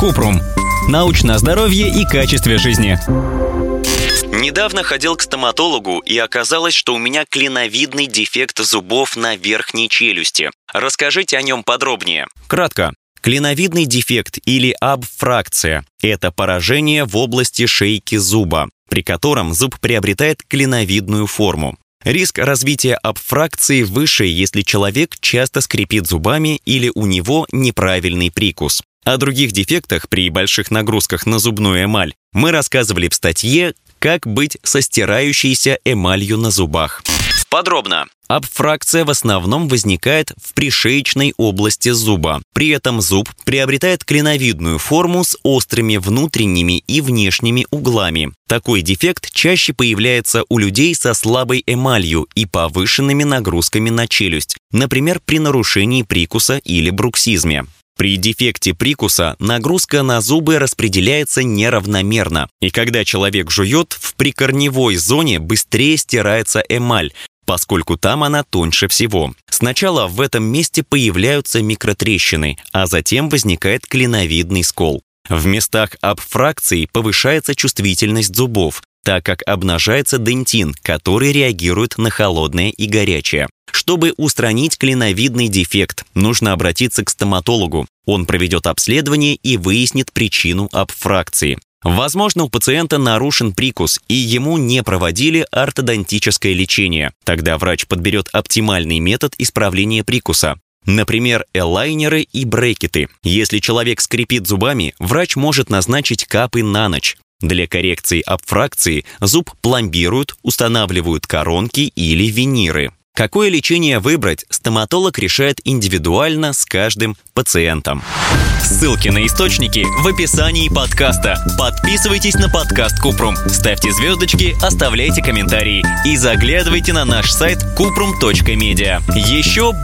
Купрум. Научное здоровье и качестве жизни. Недавно ходил к стоматологу и оказалось, что у меня клиновидный дефект зубов на верхней челюсти. Расскажите о нем подробнее. Кратко. Клиновидный дефект или абфракция – это поражение в области шейки зуба, при котором зуб приобретает клиновидную форму. Риск развития абфракции выше, если человек часто скрипит зубами или у него неправильный прикус. О других дефектах при больших нагрузках на зубную эмаль мы рассказывали в статье «Как быть со стирающейся эмалью на зубах». Подробно. Абфракция в основном возникает в пришеечной области зуба. При этом зуб приобретает клиновидную форму с острыми внутренними и внешними углами. Такой дефект чаще появляется у людей со слабой эмалью и повышенными нагрузками на челюсть, например, при нарушении прикуса или бруксизме. При дефекте прикуса нагрузка на зубы распределяется неравномерно, и когда человек жует, в прикорневой зоне быстрее стирается эмаль, поскольку там она тоньше всего. Сначала в этом месте появляются микротрещины, а затем возникает клиновидный скол. В местах абфракции повышается чувствительность зубов, так как обнажается дентин, который реагирует на холодное и горячее. Чтобы устранить клиновидный дефект, нужно обратиться к стоматологу. Он проведет обследование и выяснит причину абфракции. Возможно, у пациента нарушен прикус, и ему не проводили ортодонтическое лечение. Тогда врач подберет оптимальный метод исправления прикуса. Например, элайнеры и брекеты. Если человек скрипит зубами, врач может назначить капы на ночь. Для коррекции абфракции зуб пломбируют, устанавливают коронки или виниры. Какое лечение выбрать, стоматолог решает индивидуально с каждым пациентом. Ссылки на источники в описании подкаста. Подписывайтесь на подкаст Купрум, ставьте звездочки, оставляйте комментарии и заглядывайте на наш сайт kuprum.media. Еще больше